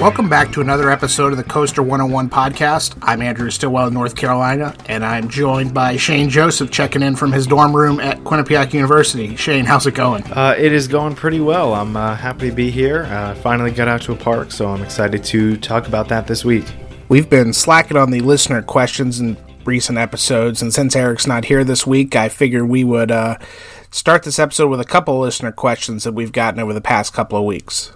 Welcome back to another episode of the Coaster 101 podcast. I'm Andrew Stillwell, in North Carolina, and I'm joined by Shane Joseph checking in from his dorm room at Quinnipiac University. Shane, how's it going? Uh, it is going pretty well. I'm uh, happy to be here. Uh, finally got out to a park, so I'm excited to talk about that this week. We've been slacking on the listener questions in recent episodes, and since Eric's not here this week, I figured we would uh, start this episode with a couple listener questions that we've gotten over the past couple of weeks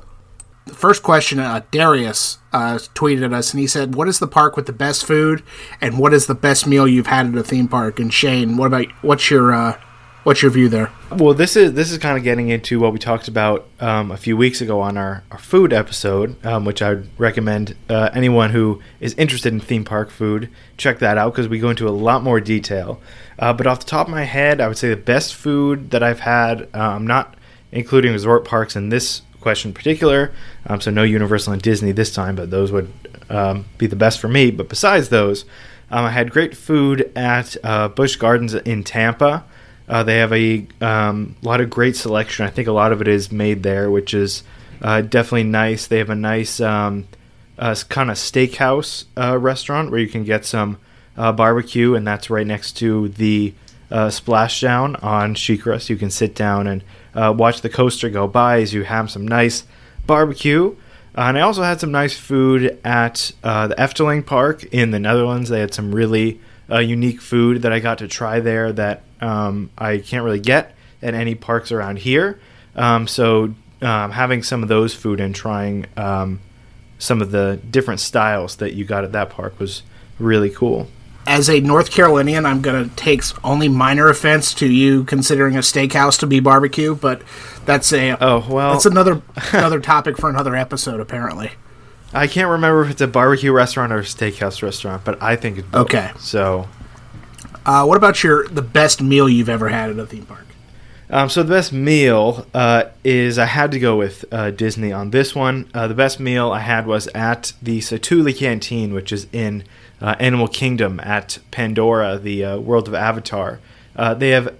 the first question, uh, Darius uh, tweeted at us, and he said, "What is the park with the best food, and what is the best meal you've had at a theme park?" And Shane, what about what's your uh, what's your view there? Well, this is this is kind of getting into what we talked about um, a few weeks ago on our, our food episode, um, which I would recommend uh, anyone who is interested in theme park food check that out because we go into a lot more detail. Uh, but off the top of my head, I would say the best food that I've had. I'm um, not including resort parks in this question in particular. Um, so no Universal and Disney this time, but those would um, be the best for me. But besides those, um, I had great food at uh, Gardens in Tampa. Uh, they have a um, lot of great selection. I think a lot of it is made there, which is uh, definitely nice. They have a nice um, uh, kind of steakhouse uh, restaurant where you can get some uh, barbecue, and that's right next to the splashdown on SheiKra. So you can sit down and uh, watch the coaster go by as you have some nice barbecue. Uh, and I also had some nice food at uh, the Efteling Park in the Netherlands. They had some really uh, unique food that I got to try there that um, I can't really get at any parks around here. Um, so um, having some of those food and trying um, some of the different styles that you got at that park was really cool as a North Carolinian, I'm going to take only minor offense to you considering a steakhouse to be barbecue, but that's a oh well, that's another another topic for another episode. Apparently, I can't remember if it's a barbecue restaurant or a steakhouse restaurant, but I think it's both. okay. So, uh, what about your the best meal you've ever had at a theme park? Um, so the best meal uh, is I had to go with uh, Disney on this one. Uh, the best meal I had was at the Satu'li Canteen, which is in uh, Animal Kingdom at Pandora, the uh, world of Avatar. Uh, they have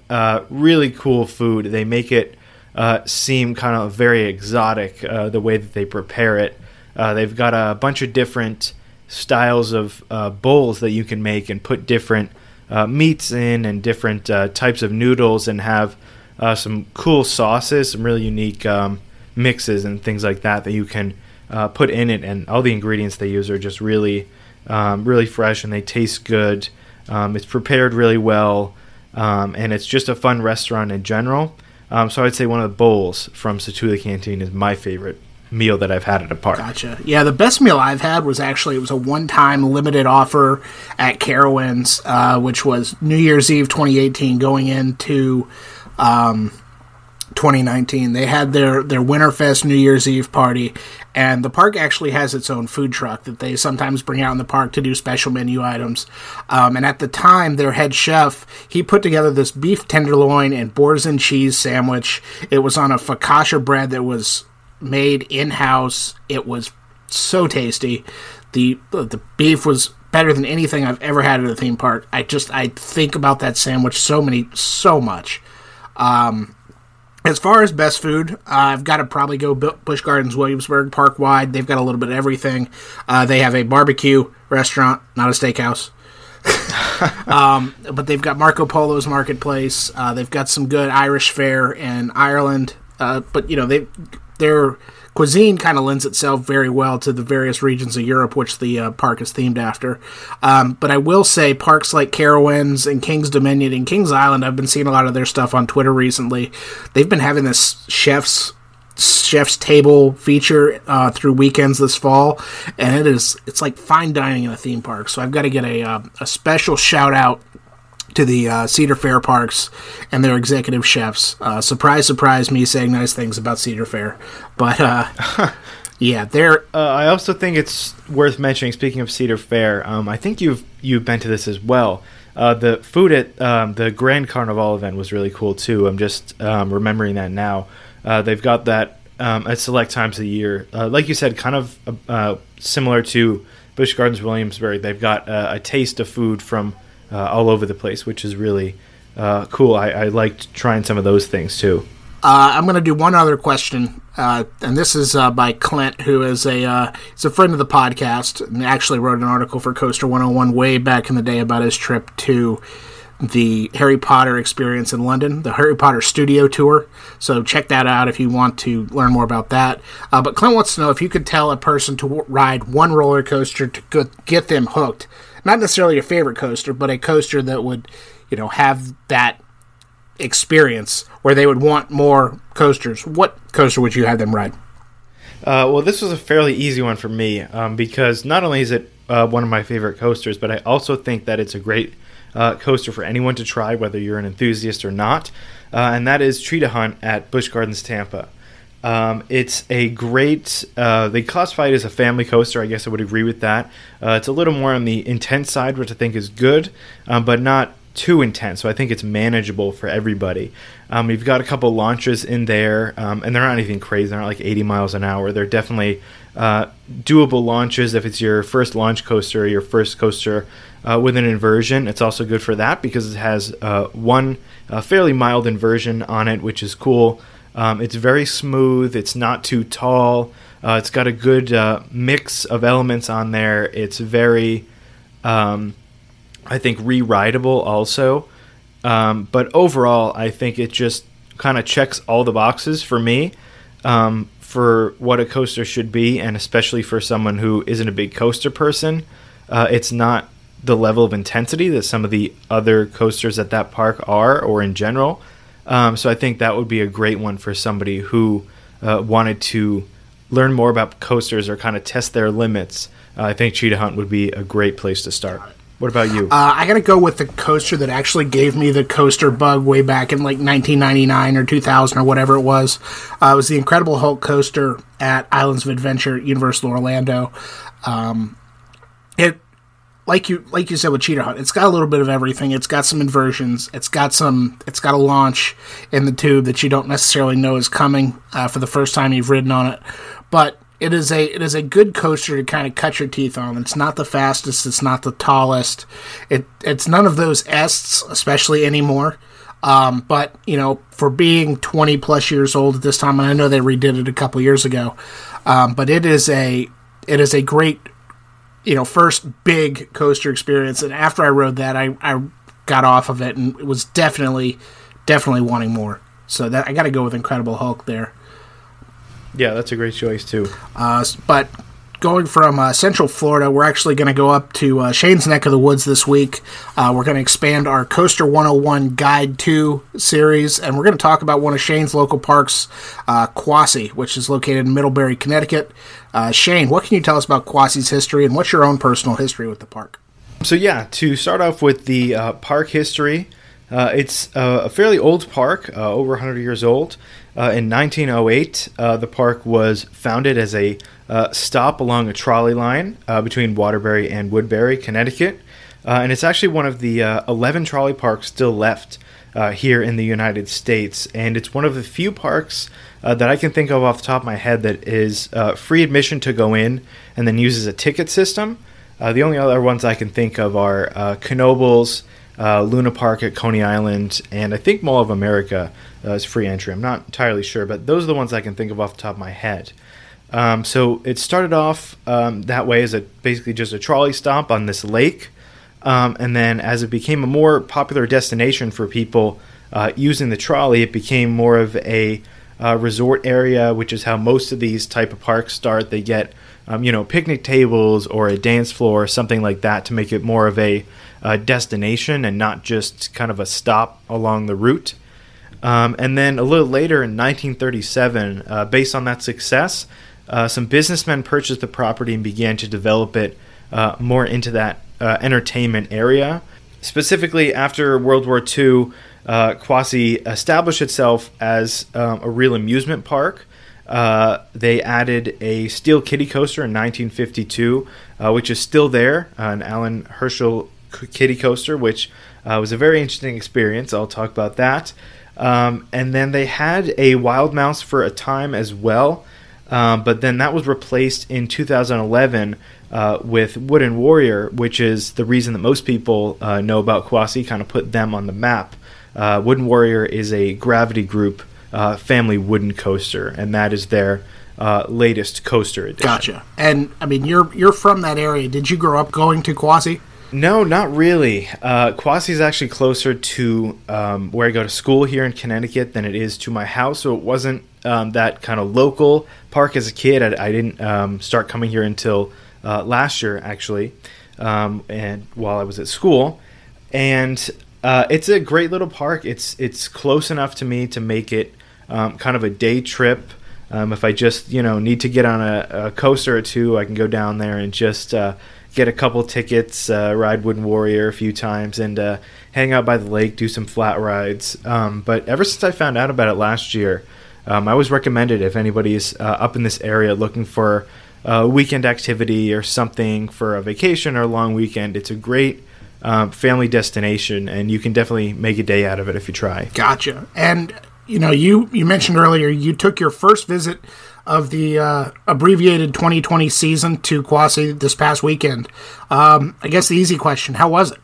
really cool food. They make it seem kind of very exotic the way that they prepare it. they've got a bunch of different styles of bowls that you can make and put different meats in and different types of noodles and have uh, some cool sauces, some really unique um, mixes and things like that that you can uh, put in it. And all the ingredients they use are just really, um, really fresh and they taste good. Um, it's prepared really well, um, and it's just a fun restaurant in general. Um, so I'd say one of the bowls from Satu'li Canteen is my favorite meal that I've had at a park. Gotcha. Yeah, the best meal I've had was actually it was a one-time limited offer at Carowinds, uh, which was New Year's Eve 2018, going into um, 2019. They had their their Winterfest New Year's Eve party, and the park actually has its own food truck that they sometimes bring out in the park to do special menu items. Um, and at the time, their head chef he put together this beef tenderloin and boursin cheese sandwich. It was on a focaccia bread that was made in house. It was so tasty. the The beef was better than anything I've ever had at a theme park. I just I think about that sandwich so many so much. Um, as far as best food, uh, I've got to probably go Busch Gardens, Williamsburg, Park Wide. They've got a little bit of everything. Uh, they have a barbecue restaurant, not a steakhouse. um, but they've got Marco Polo's Marketplace. Uh, they've got some good Irish fare in Ireland. Uh, but you know they they're cuisine kind of lends itself very well to the various regions of Europe, which the uh, park is themed after. Um, but I will say, parks like Carowinds and King's Dominion and Kings Island, I've been seeing a lot of their stuff on Twitter recently. They've been having this chef's chef's table feature uh, through weekends this fall, and it is it's like fine dining in a theme park. So I've got to get a uh, a special shout out to the uh, Cedar Fair parks and their executive chefs. Uh, surprise, surprise, me saying nice things about Cedar Fair, but uh, yeah, they're. Uh, I also think it's worth mentioning. Speaking of Cedar Fair, um, I think you've you've been to this as well. Uh, the food at um, the Grand Carnival event was really cool too. I'm just um, remembering that now. Uh, they've got that um, at select times of the year, like you said, kind of similar to Busch Gardens Williamsburg. They've got a taste of food from uh, all over the place, which is really uh, cool. I, I, liked trying some of those things too. Uh, I'm going to do one other question, uh, and this is uh, by Clint, who is a uh, a friend of the podcast, and actually wrote an article for Coaster 101 way back in the day about his trip to the Harry Potter experience in London, the Harry Potter studio tour. So check that out if you want to learn more about that. Uh, but Clint wants to know if you could tell a person to w- ride one roller coaster to get them hooked. Not necessarily a favorite coaster, but a coaster that would, you know, have that experience where they would want more coasters. What coaster would you have them ride? Uh, well, this was a fairly easy one for me um, because not only is it uh, one of my favorite coasters, but I also think that it's a great uh, coaster for anyone to try, whether you're an enthusiast or not, uh, and that is Cheetah Hunt at Busch Gardens Tampa. Um, it's a great. Uh, they classify it as a family coaster. I guess I would agree with that. Uh, it's a little more on the intense side, which I think is good, um, but not too intense. So I think it's manageable for everybody. Um, we've got a couple launches in there, um, and they're not anything crazy. They're not like 80 miles an hour. They're definitely uh, doable launches if it's your first launch coaster, your first coaster uh, with an inversion. It's also good for that because it has uh, one uh, fairly mild inversion on it, which is cool. Um, it's very smooth. It's not too tall. Uh, it's got a good uh, mix of elements on there. It's very, um, I think, re-rideable also. Um, but overall, I think it just kind of checks all the boxes for me um, for what a coaster should be, and especially for someone who isn't a big coaster person. Uh, it's not the level of intensity that some of the other coasters at that park are, or in general. Um, so I think that would be a great one for somebody who uh, wanted to learn more about coasters or kind of test their limits. Uh, I think Cheetah Hunt would be a great place to start. What about you? Uh, I got to go with the coaster that actually gave me the coaster bug way back in like 1999 or 2000 or whatever it was. Uh, it was the Incredible Hulk coaster at Islands of Adventure, Universal Orlando. Um, it like you like you said with Cheetah Hunt, it's got a little bit of everything. It's got some inversions. It's got some. It's got a launch in the tube that you don't necessarily know is coming uh, for the first time you've ridden on it. But it is a it is a good coaster to kind of cut your teeth on. It's not the fastest. It's not the tallest. It it's none of those ests, especially anymore. Um, but you know, for being 20 plus years old at this time, and I know they redid it a couple years ago, um, but it is a it is a great you know, first big coaster experience. And after I rode that, I, I got off of it and it was definitely, definitely wanting more. So that I got to go with Incredible Hulk there. Yeah, that's a great choice too. Uh, but going from uh, Central Florida, we're actually going to go up to uh, Shane's neck of the woods this week. Uh, we're going to expand our Coaster 101 Guide To series, and we're going to talk about one of Shane's local parks, uh, Quassy, which is located in Middlebury, Connecticut. Uh, Shane, what can you tell us about Quassy's history, and what's your own personal history with the park? So, yeah, to start off with the uh, park history, it's a fairly old park, over 100 years old. in 1908, the park was founded as a uh, stop along a trolley line uh, between Waterbury and Woodbury, Connecticut. Uh, and it's actually one of the uh, 11 trolley parks still left uh, here in the United States. And it's one of the few parks uh, that I can think of off the top of my head that is free admission to go in and then uses a ticket system. the only other ones I can think of are Knoebels, Luna Park at Coney Island, and I think Mall of America is free entry. I'm not entirely sure, but those are the ones I can think of off the top of my head. Um, so it started off um, that way as a basically just a trolley stop on this lake, um, and then as it became a more popular destination for people uh, using the trolley, it became more of a uh, resort area, which is how most of these type of parks start. They get um, you know picnic tables or a dance floor or something like that to make it more of a, a destination and not just kind of a stop along the route. Um, and then a little later in 1937, uh, based on that success, uh, some businessmen purchased the property and began to develop it uh, more into that uh, entertainment area. Specifically, after World War II, uh, Quassy established itself as um, a real amusement park. Uh, they added a steel kiddie coaster in 1952, uh, which is still there, an Allan Herschell kiddie coaster, which was a very interesting experience. I'll talk about that. Um, and then they had a Wild Mouse for a time as well. Um, but then that was replaced in 2011 uh, with Wooden Warrior, which is the reason that most people uh, know about Quassy, kind of put them on the map. Uh, Wooden Warrior is a gravity group uh, family wooden coaster, and that is their uh, latest coaster edition. Gotcha. And I mean, you're you're from that area. Did you grow up going to Quassy? No, not really. Uh, Quassy is actually closer to um, where I go to school here in Connecticut than it is to my house, so it wasn't um, that kind of local park as a kid. I, I didn't um, start coming here until uh, last year, actually, um, and while I was at school. And uh, it's a great little park. It's it's close enough to me to make it um, kind of a day trip. Um, if I just you know need to get on a, a, coaster or two, I can go down there and just uh, get a couple tickets, uh, ride Wooden Warrior a few times, and uh, hang out by the lake, do some flat rides. Um, but ever since I found out about it last year, um, I always recommend it if anybody's uh, up in this area looking for a weekend activity or something for a vacation or a long weekend. It's a great um, family destination, and you can definitely make a day out of it if you try. Gotcha. And you know, you you mentioned earlier you took your first visit of the uh, abbreviated 2020 season to Quassy this past weekend. Um, I guess the easy question: How was it?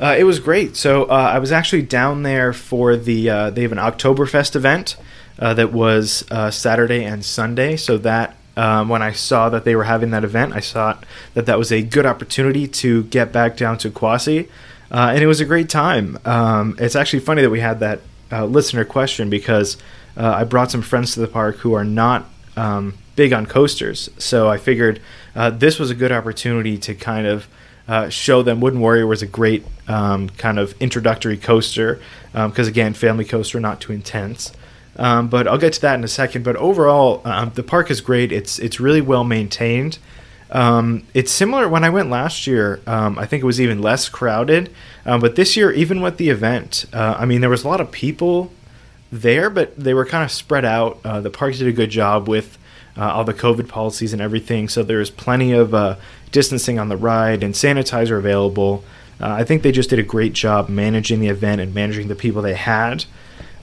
Uh, it was great. So uh, I was actually down there for the uh, they have an Oktoberfest event uh, that was uh, Saturday and Sunday. So that um, when I saw that they were having that event, I thought that that was a good opportunity to get back down to Quassy, and it was a great time. Um, it's actually funny that we had that listener question because I brought some friends to the park who are not um, big on coasters, so I figured uh, this was a good opportunity to kind of uh, show them Wooden Warrior was a great um, kind of introductory coaster because um, again, family coaster, not too intense. Um, but I'll get to that in a second. But overall, um, the park is great. It's it's really well maintained. Um, it's similar when I went last year. I think it was even less crowded. Um, but this year, even with the event, uh, I mean, there was a lot of people there, but they were kind of spread out. Uh, the parks did a good job with uh, all the COVID policies and everything, so there's plenty of uh, distancing on the ride and sanitizer available. Uh, I think they just did a great job managing the event and managing the people they had.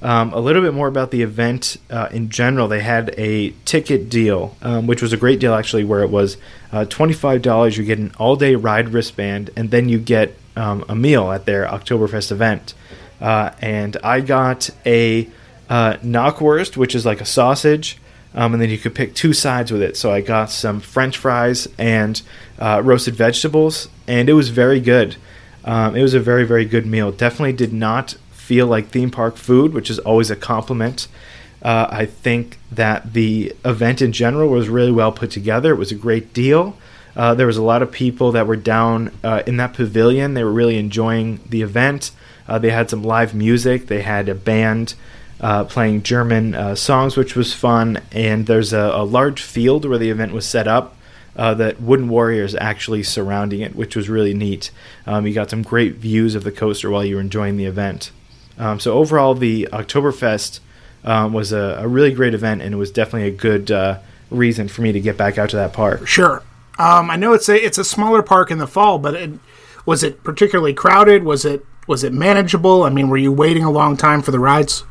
Um, a little bit more about the event uh, in general. They had a ticket deal, um, which was a great deal actually, where it was uh, $25. You get an all day ride wristband, and then you get um, a meal at their Oktoberfest event. Uh, and I got a uh, knockwurst, which is like a sausage, um, and then you could pick two sides with it. So I got some French fries and uh, roasted vegetables, and it was very good. Um, it was a very very good meal. Definitely did not feel like theme park food, which is always a compliment. Uh, I think that the event in general was really well put together. It was a great deal. Uh, there was a lot of people that were down uh, in that pavilion. They were really enjoying the event. Uh, they had some live music. They had a band uh, playing German uh, songs, which was fun. And there's a, a, large field where the event was set up. Uh, that wooden warriors actually surrounding it, which was really neat. Um, you got some great views of the coaster while you were enjoying the event. Um, so overall, the Oktoberfest um, was a, a, really great event, and it was definitely a good uh, reason for me to get back out to that park. Sure, um, I know it's a it's a smaller park in the fall, but it, was it particularly crowded? Was it was it manageable? I mean, were you waiting a long time for the rides?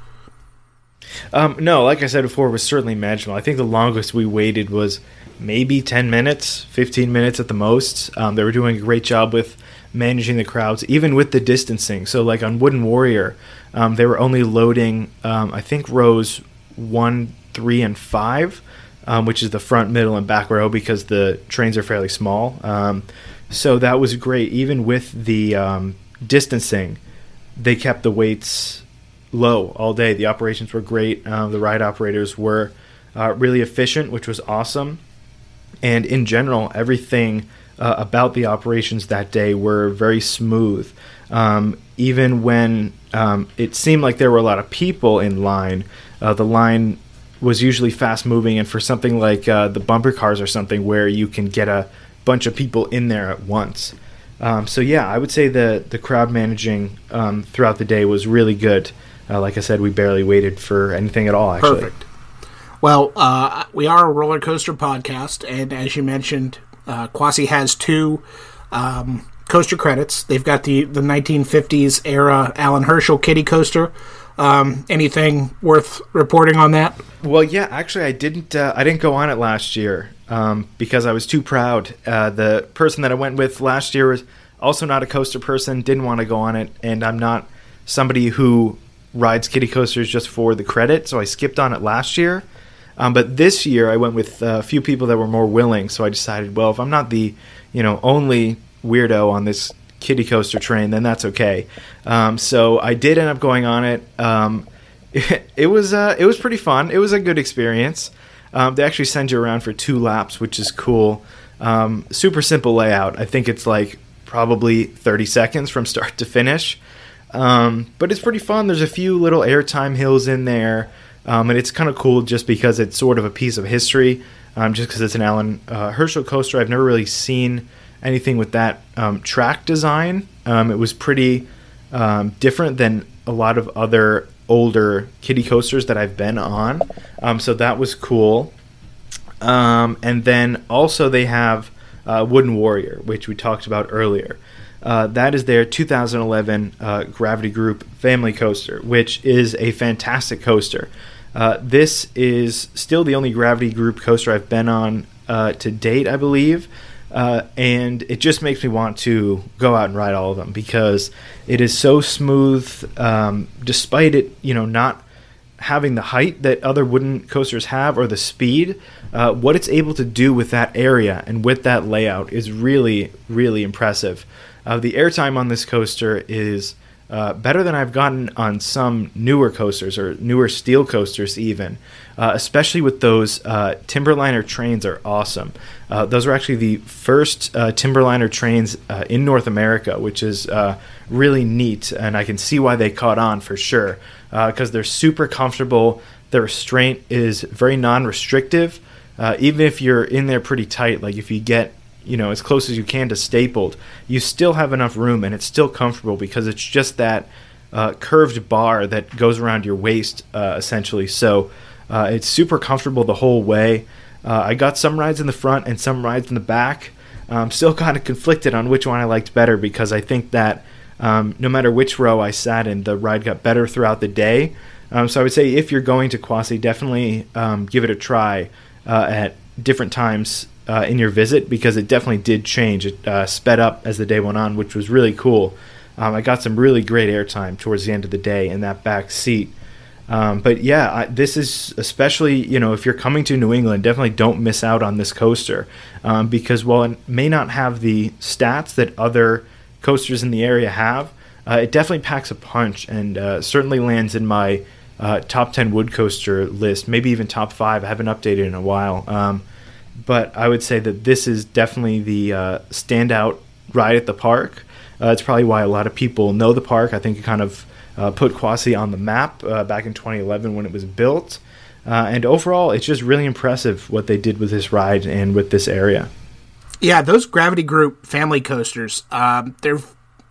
Um, no, like I said before, it was certainly manageable. I think the longest we waited was maybe 10 minutes, 15 minutes at the most. Um, they were doing a great job with managing the crowds, even with the distancing. So, like on Wooden Warrior, um, they were only loading, um, I think, rows one, three, and five, um, which is the front, middle, and back row because the trains are fairly small. Um, so, that was great. Even with the distancing, they kept the waits low all day. The operations were great. Uh, the ride operators were uh, really efficient, which was awesome. And in general, everything uh, about the operations that day were very smooth. Um, even when um, it seemed like there were a lot of people in line, uh, the line was usually fast moving. And for something like uh, the bumper cars or something, where you can get a bunch of people in there at once. Um, so yeah, I would say the the crowd managing um, throughout the day was really good. Uh, like I said, we barely waited for anything at all. Actually, perfect. Well, uh, we are a roller coaster podcast, and as you mentioned, uh, Quassy has two um, coaster credits. They've got the the 1950s era Allan Herschell Kiddie coaster. Um, anything worth reporting on that? Well, yeah, actually, I didn't. Uh, I didn't go on it last year um, because I was too proud. Uh, the person that I went with last year was also not a coaster person. Didn't want to go on it, and I'm not somebody who rides kiddie coasters just for the credit, so I skipped on it last year. Um, but this year I went with a few people that were more willing, so I decided, well, if I'm not the you know only weirdo on this kiddie coaster train, then that's okay. Um, so I did end up going on it. Um, it, it, was uh, it was pretty fun. It was a good experience. Um, they actually send you around for two laps, which is cool. Um, super simple layout. I think it's like probably 30 seconds from start to finish. Um, but it's pretty fun. There's a few little airtime hills in there. Um, and it's kind of cool just because it's sort of a piece of history. Um, just because it's an Allan uh, Herschell coaster, I've never really seen anything with that um, track design. It was pretty different than a lot of other older kiddie coasters that I've been on. Um, so that was cool. and then also they have uh, Wooden Warrior, which we talked about earlier. Uh, that is their 2011 uh, Gravity Group Family Coaster, which is a fantastic coaster. Uh, this is still the only Gravity Group coaster I've been on uh, to date, I believe. Uh, and it just makes me want to go out and ride all of them because it is so smooth, um, despite it, you know, not having the height that other wooden coasters have or the speed. Uh, what it's able to do with that area and with that layout is really, really impressive. Uh, the airtime on this coaster is uh, better than I've gotten on some newer coasters or newer steel coasters, even. Uh, especially with those uh, Timberliner trains, are awesome. Uh, those are actually the first uh, Timberliner trains uh, in North America, which is really neat, and I can see why they caught on for sure because they're super comfortable. The restraint is very non-restrictive. even if you're in there pretty tight, like if you get you know as close as you can to stapled, you still have enough room and it's still comfortable because it's just that uh, curved bar that goes around your waist uh, essentially. So uh, it's super comfortable the whole way. Uh, I got some rides in the front and some rides in the back. I'm still kind of conflicted on which one I liked better because I think that um, no matter which row I sat in, the ride got better throughout the day. Um, so I would say if you're going to Quassy, definitely um, give it a try uh, at different times uh, in your visit because it definitely did change. It uh, sped up as the day went on, which was really cool. Um, I got some really great airtime towards the end of the day in that back seat. Um, but yeah, I, this is especially you know if you're coming to New England, definitely don't miss out on this coaster um, because while it may not have the stats that other coasters in the area have, uh, it definitely packs a punch and uh, certainly lands in my uh, top 10 wood coaster list, maybe even top five. I haven't updated in a while. Um, but I would say that this is definitely the uh, standout ride at the park. Uh, it's probably why a lot of people know the park. I think it kind of uh, put Quassy on the map uh, back in 2011 when it was built. Uh, and overall, it's just really impressive what they did with this ride and with this area. Yeah, those Gravity Group family coasters, um, they're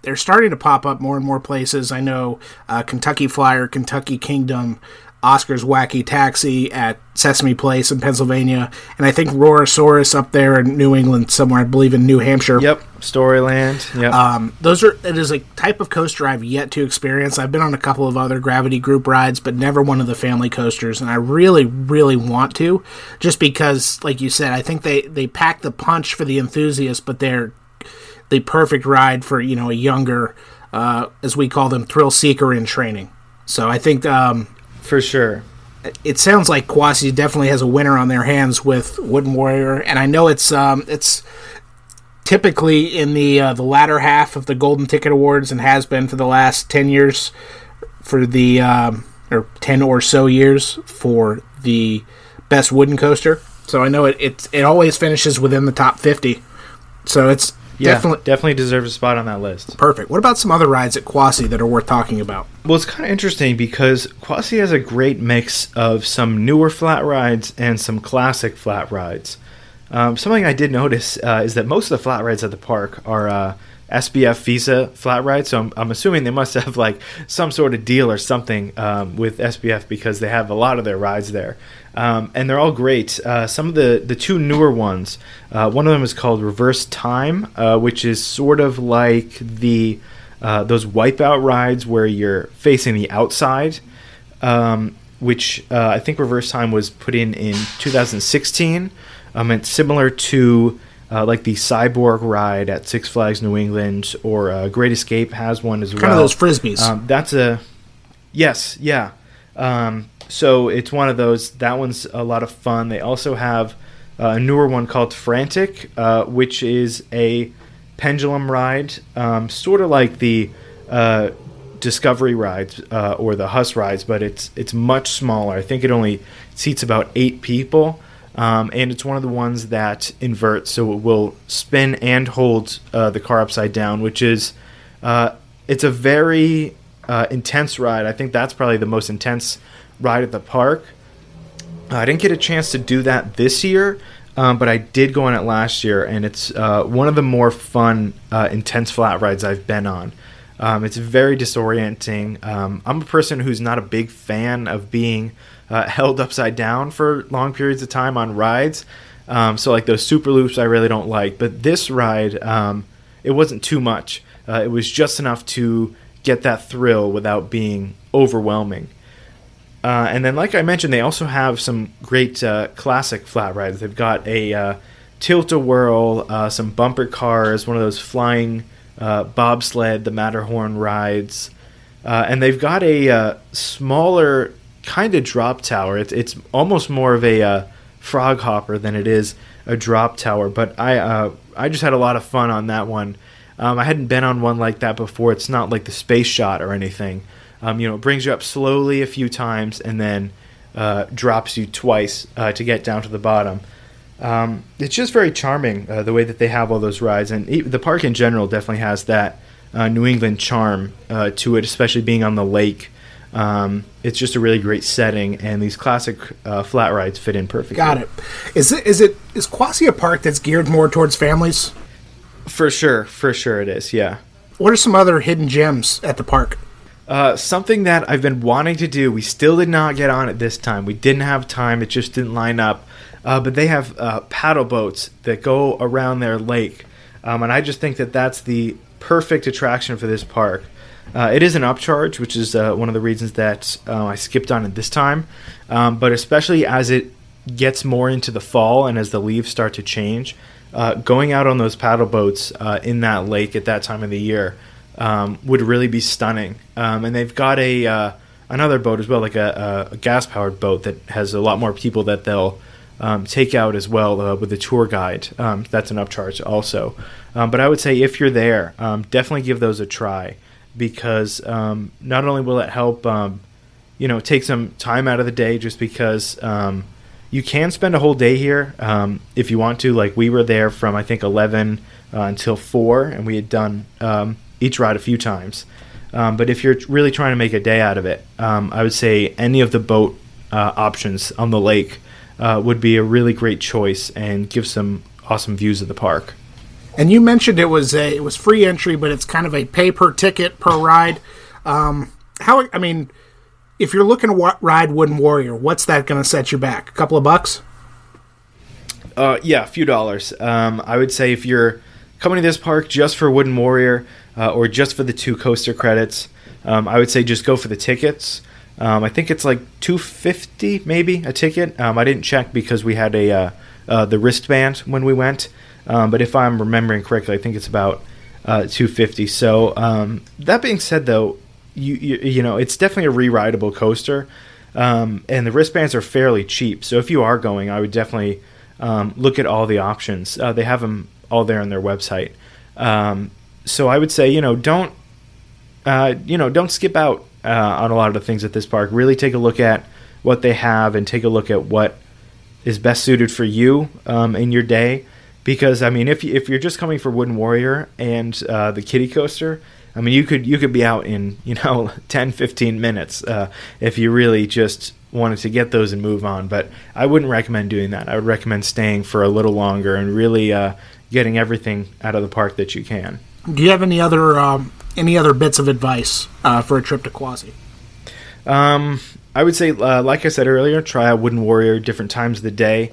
they're starting to pop up more and more places. I know uh, Kentucky Flyer, Kentucky Kingdom, Oscar's Wacky Taxi at Sesame Place in Pennsylvania, and I think Roarosaurus up there in New England somewhere. I believe in New Hampshire. Yep, Storyland. Yep. Um, those are it is a type of coaster I've yet to experience. I've been on a couple of other Gravity Group rides, but never one of the family coasters, and I really, really want to, just because, like you said, I think they they pack the punch for the enthusiasts, but they're the perfect ride for you know a younger, uh, as we call them, thrill seeker in training. So I think um, for sure. It sounds like Quassy definitely has a winner on their hands with Wooden Warrior, and I know it's um, it's typically in the uh, the latter half of the Golden Ticket Awards and has been for the last ten years for the um, or ten or so years for the best wooden coaster. So I know it it, it always finishes within the top fifty. So it's yeah, definitely definitely deserves a spot on that list. Perfect. What about some other rides at Quassy that are worth talking about? Well, it's kind of interesting because Quassy has a great mix of some newer flat rides and some classic flat rides. Um, something I did notice uh, is that most of the flat rides at the park are uh, SBF Visa flat ride. So I'm, I'm, assuming they must have like some sort of deal or something um, with SBF because they have a lot of their rides there um, and they're all great. Uh, some of the the two newer ones, uh, one of them is called Reverse Time, uh, which is sort of like the uh, those wipeout rides where you're facing the outside. Um, which uh, I think Reverse Time was put in in 2016. Um, it's similar to uh, like the Cyborg ride at Six Flags New England or Great Escape has one as kind well. Kind of those frisbees. Um, that's a Yes, yeah. Um, so it's one of those. That one's a lot of fun. They also have uh, a newer one called Frantic, uh, which is a pendulum ride, um, sort of like the uh, Discovery rides uh, or the Huss rides, but it's it's much smaller. I think it only seats about eight people, um, and it's one of the ones that inverts, so it will spin and hold uh, the car upside down, which is uh, it's a very intense ride. I think that's probably the most intense ride at the park. I didn't get a chance to do that this year, um, but I did go on it last year, and it's uh, one of the more fun, uh, intense flat rides I've been on. Um, it's very disorienting. Um, I'm a person who's not a big fan of being uh, held upside down for long periods of time on rides. Um, so, like those super loops, I really don't like. But this ride, um, it wasn't too much. Uh, it was just enough to get that thrill without being overwhelming. Uh, and then, like I mentioned, they also have some great uh, classic flat rides. They've got a uh, tilt a whirl, uh, some bumper cars, one of those flying uh, bobsled, the Matterhorn rides, and they've got a smaller kind of drop tower. It's, it's almost more of a frog hopper than it is a drop tower. But I I just had a lot of fun on that one. Um, I hadn't been on one like that before. It's not like the space shot or anything. Um, you know, it brings you up slowly a few times and then uh, drops you twice uh, to get down to the bottom. Um, it's just very charming uh, the way that they have all those rides, and the park in general definitely has that uh, New England charm uh, to it, especially being on the lake. Um, it's just a really great setting, and these classic uh, flat rides fit in perfectly. Got it. Is it is it is Quassy a park that's geared more towards families? For sure, for sure, it is. Yeah. What are some other hidden gems at the park? Uh, something that I've been wanting to do. We still did not get on it this time. We didn't have time. It just didn't line up. Uh, but they have uh, paddle boats that go around their lake, um, and I just think that that's the perfect attraction for this park. Uh, it is an upcharge, which is uh, one of the reasons that uh, I skipped on it this time. Um, but especially as it gets more into the fall and as the leaves start to change, going out on those paddle boats in that lake at that time of the year um, would really be stunning. Um, and they've got a uh, another boat as well, like a, a gas powered boat that has a lot more people that they'll um, take out as well uh, with a tour guide. Um, that's an upcharge also. Um, but I would say if you're there, um, definitely give those a try because not only will it help, you know, take some time out of the day just because you can spend a whole day here um, if you want to. Like we were there from I think eleven uh, until four, and we had done um, each ride a few times. Um, but if you're really trying to make a day out of it, um, I would say any of the boat uh, options on the lake uh, would be a really great choice and give some awesome views of the park. And you mentioned it was a it was free entry, but it's kind of a pay per ticket per ride. Um, how I mean, if you're looking to ride Wooden Warrior, what's that going to set you back? A couple of bucks? Uh, yeah, a few dollars. Um, I would say if you're coming to this park just for Wooden Warrior, uh, or just for the two coaster credits, um, I would say just go for the tickets. Um, I think it's like two fifty maybe a ticket. Um, I didn't check because we had a uh, uh, the wristband when we went, um, but if I'm remembering correctly, I think it's about uh, two fifty. So um, that being said, though, you, you, you know it's definitely a re-rideable coaster, um, and the wristbands are fairly cheap. So if you are going, I would definitely look at all the options. Uh, they have them all there on their website. Um, so I would say, you know, don't, uh, you know, don't skip out uh, on a lot of the things at this park. Really take a look at what they have and take a look at what is best suited for you um, in your day. Because I mean, if you, if you're just coming for Wooden Warrior and uh, the Kiddie Coaster, I mean, you could you could be out in you know 10, 15 minutes uh, if you really just wanted to get those and move on. But I wouldn't recommend doing that. I would recommend staying for a little longer and really uh, getting everything out of the park that you can. Do you have any other um, any other bits of advice uh, for a trip to Quassy? Um, I would say, uh, like I said earlier, try out Wooden Warrior different times of the day.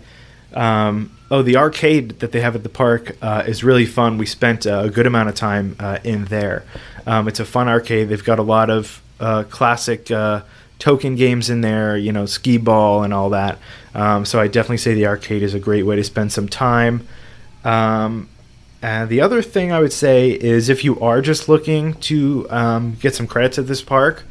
Um, oh, the arcade that they have at the park uh, is really fun. We spent uh, a good amount of time uh, in there. Um, it's a fun arcade. They've got a lot of uh, classic token games in there, you know, skee ball and all that. Um, so I definitely say the arcade is a great way to spend some time. Um, and the other thing I would say is if you are just looking to um, get some credits at this park,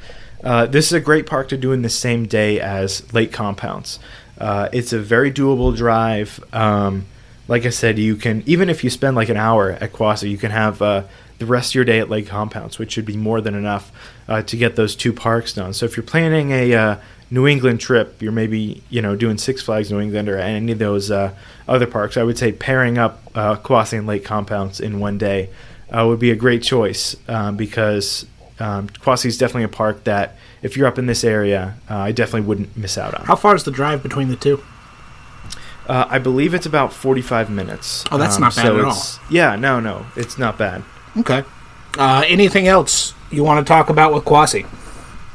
Uh, this is a great park to do in the same day as Lake Compounce. Uh, it's a very doable drive. Um, like I said, you can even if you spend like an hour at Quassy, you can have uh, the rest of your day at Lake Compounce, which should be more than enough uh, to get those two parks done. So if you're planning a uh, New England trip, you're maybe you know doing Six Flags New England or any of those uh, other parks. I would say pairing up uh, Quassy and Lake Compounce in one day uh, would be a great choice um, because um, Quassy is definitely a park that if you're up in this area, uh, I definitely wouldn't miss out on. How far is the drive between the two? Uh, I believe it's about 45 minutes. Oh, that's not bad so at it's- Yeah, no, no, it's not bad. Okay. Uh, anything else you want to talk about with Quassy?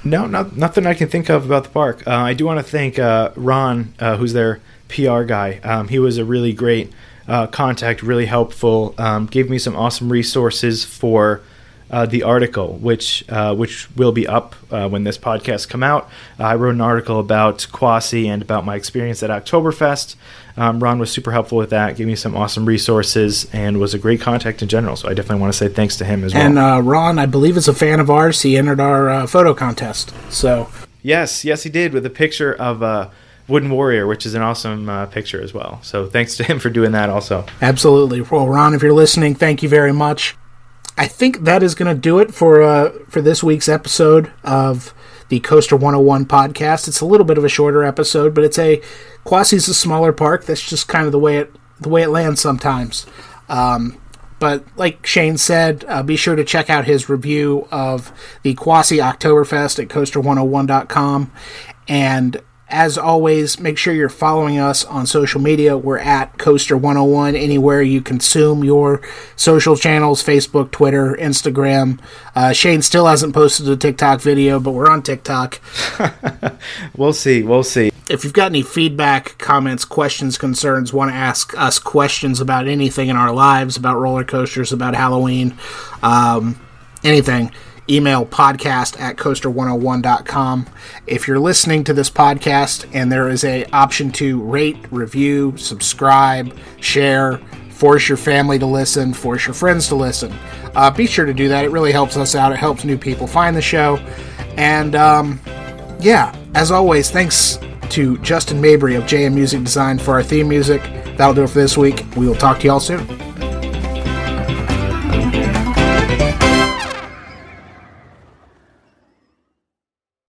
No, not, nothing I can think of about the park. Uh, I do want to thank uh, Ron, uh, who's their PR guy. Um, he was a really great uh, contact, really helpful. Um, gave me some awesome resources for uh, the article, which uh, which will be up uh, when this podcast come out. I wrote an article about Quassy and about my experience at Oktoberfest. Um, Ron was super helpful with that, gave me some awesome resources, and was a great contact in general. So I definitely want to say thanks to him as well. And uh, Ron, I believe, is a fan of ours. He entered our uh, photo contest. So Yes, yes, he did with a picture of a wooden warrior, which is an awesome uh, picture as well. So thanks to him for doing that also. Absolutely. Well, Ron, if you're listening, thank you very much. I think that is going to do it for uh, for this week's episode of the Coaster 101 podcast. It's a little bit of a shorter episode, but it's a Quassy's a smaller park. That's just kind of the way it the way it lands sometimes. Um, but like Shane said, uh, be sure to check out his review of the Quassy Oktoberfest at coaster101.com. And as always, make sure you're following us on social media. We're at Coaster101 anywhere you consume your social channels Facebook, Twitter, Instagram. Uh, Shane still hasn't posted a TikTok video, but we're on TikTok. We'll see. We'll see. If you've got any feedback, comments, questions, concerns, want to ask us questions about anything in our lives, about roller coasters, about Halloween, um, anything, email podcast at coaster101.com. If you're listening to this podcast and there is a option to rate, review, subscribe, share, force your family to listen, force your friends to listen, uh, be sure to do that. It really helps us out. It helps new people find the show. And um, yeah, as always, thanks to Justin Mabry of JM Music Design for our theme music. That'll do it for this week. We will talk to y'all soon.